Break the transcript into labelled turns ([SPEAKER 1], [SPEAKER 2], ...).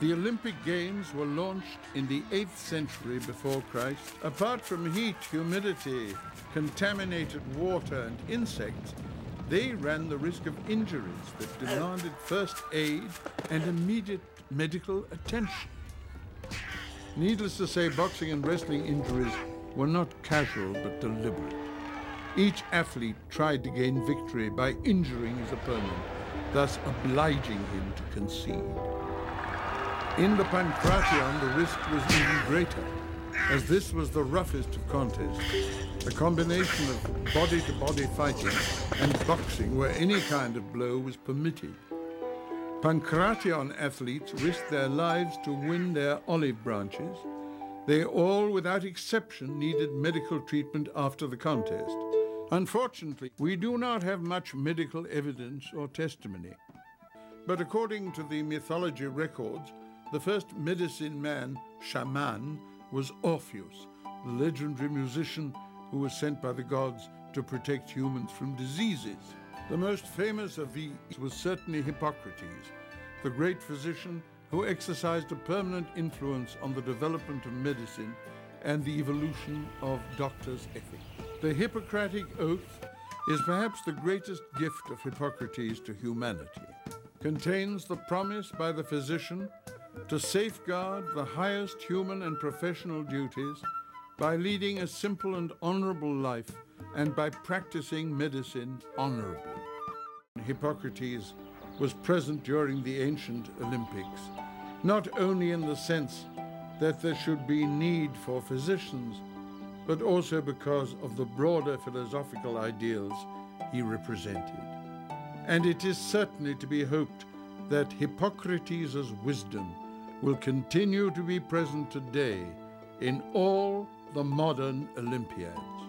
[SPEAKER 1] The Olympic Games were launched in the 8th century before Christ. Apart from heat, humidity, contaminated water, and insects, they ran the risk of injuries that demanded first aid and immediate medical attention. Needless to say, boxing and wrestling injuries were not casual but deliberate. Each athlete tried to gain victory by injuring his opponent, thus obliging him to concede. In the Pankration, the risk was even greater, as this was the roughest of contests, a combination of body-to-body fighting and boxing where any kind of blow was permitted. Pankration athletes risked their lives to win their olive branches. They all, without exception, needed medical treatment after the contest. Unfortunately, we do not have much medical evidence or testimony. But according to the mythology records, the first medicine man, shaman, was Orpheus, the legendary musician who was sent by the gods to protect humans from diseases. The most famous of these was certainly Hippocrates, the great physician who exercised a permanent influence on the development of medicine and the evolution of doctors' ethics. The Hippocratic Oath is perhaps the greatest gift of Hippocrates to humanity. Contains the promise by the physician to safeguard the highest human and professional duties by leading a simple and honorable life and by practicing medicine honorably. Hippocrates was present during the ancient Olympics, not only in the sense that there should be need for physicians, but also because of the broader philosophical ideals he represented. And it is certainly to be hoped that Hippocrates' wisdom will continue to be present today in all the modern Olympiads.